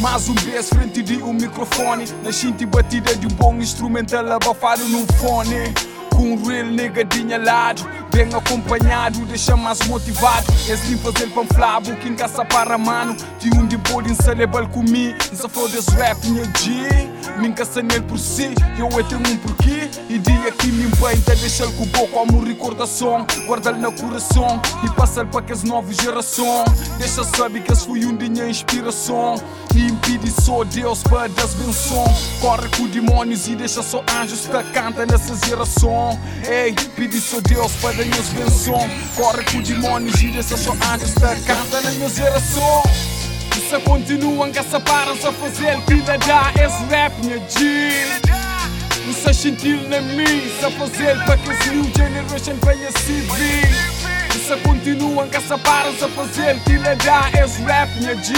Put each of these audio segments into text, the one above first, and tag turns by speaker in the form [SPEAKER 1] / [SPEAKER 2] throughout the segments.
[SPEAKER 1] Mais um vez frente de um microfone. Na xinte batida de um bom instrumental abafado num fone com um real negadinha lado. Bem acompanhado, deixa mais motivado. És lim fazer panflabo, quem caça para mano. De um de pode celebal comigo Nessa foda rap, minha G. Min caça nele por si, eu é tenho um porquê. E dia que me empenha, deixa ele com o boco como recordação. Guarda-lhe no coração e passa-lhe para que as novas gerações. Deixa saber que esse foi um dia inspiração. E impede só Deus para das benções Corre com demônios e deixa só anjos que canta nessa geração Ei, pedi só Deus para minhas benções Corre com demônios e deixa só anjos que canta na minha geração. Se continuam que se param a fazer vida dá esse rap minha G não se sentir na mim, se fazer para que esse new generation venha se vir. Se continuam que se param a fazer tira dá esse rap minha G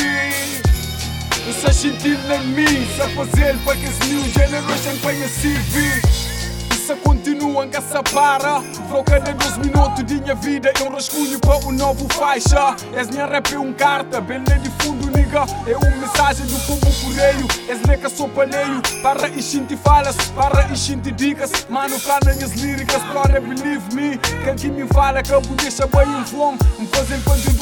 [SPEAKER 1] Não se sentir na mim, se fazer para que esse new generation venha se vir. Se continuam que se para Flow cada dois minutos de minha vida É um rascunho para um novo faixa. És minha rap é um carta, bem de fundo nigga. É uma mensagem do povo correio És neca sou palheio. Para enchinte falas, para enchinte dicas. Mano, cana minhas líricas, brother, believe me. Quem que me fala que eu deixa bem um fome Me fazem quando em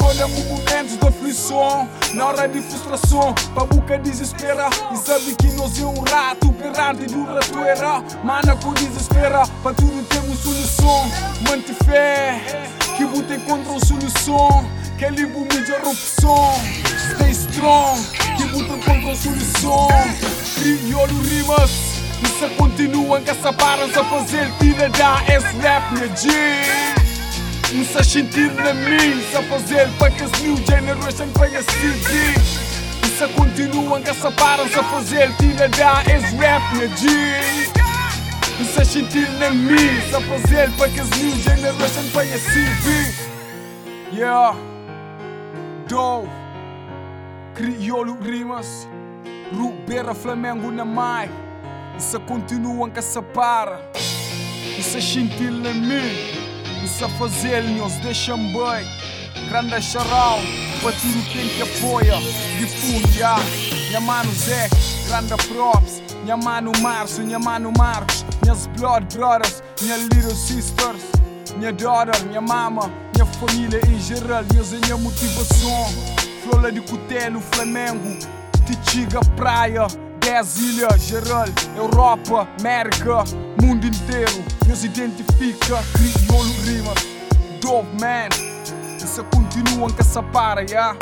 [SPEAKER 1] momentos de aflição. Na hora de frustração, para boca desespera. E sabe que nós é um rato, perante do ratoeira Mana com desespera, para tudo temos solução. Mante fé, que buta encontra uma solução. Que é limpo melhor opção Stay strong, que buta encontra uma solução. Crioulo rimas. E se continuam que se param a fazer tira da esse rap minha G Não se sentir na mim, se fazer. Para que esse new generation venha seguir E se continuam que se param a fazer tira da esse rap minha G Se sentir na mim, se fazer para que esse new generation venha seguir Yeah. Doe. Crioulo rimas. Rubera Flamengo na mai se continuam que se para. Se sentir na mim E se fazer nos deixam bem Grande charal. Para tudo quem que apoia. De fundo, já Minha mano Zé. Grande props. Minha mano Márcio. Minha mano Marcos Minhas blood brothers Minha little sisters minha daughter, minha mama, minha família em geral, minhas minha motivação. Flola de Cutelo, Flamengo, Tichiga, Praia, 10 ilhas, geral, Europa, América, mundo inteiro. Nos identifica, crioulo rimas, dope man. Isso continuam que se para, yeah?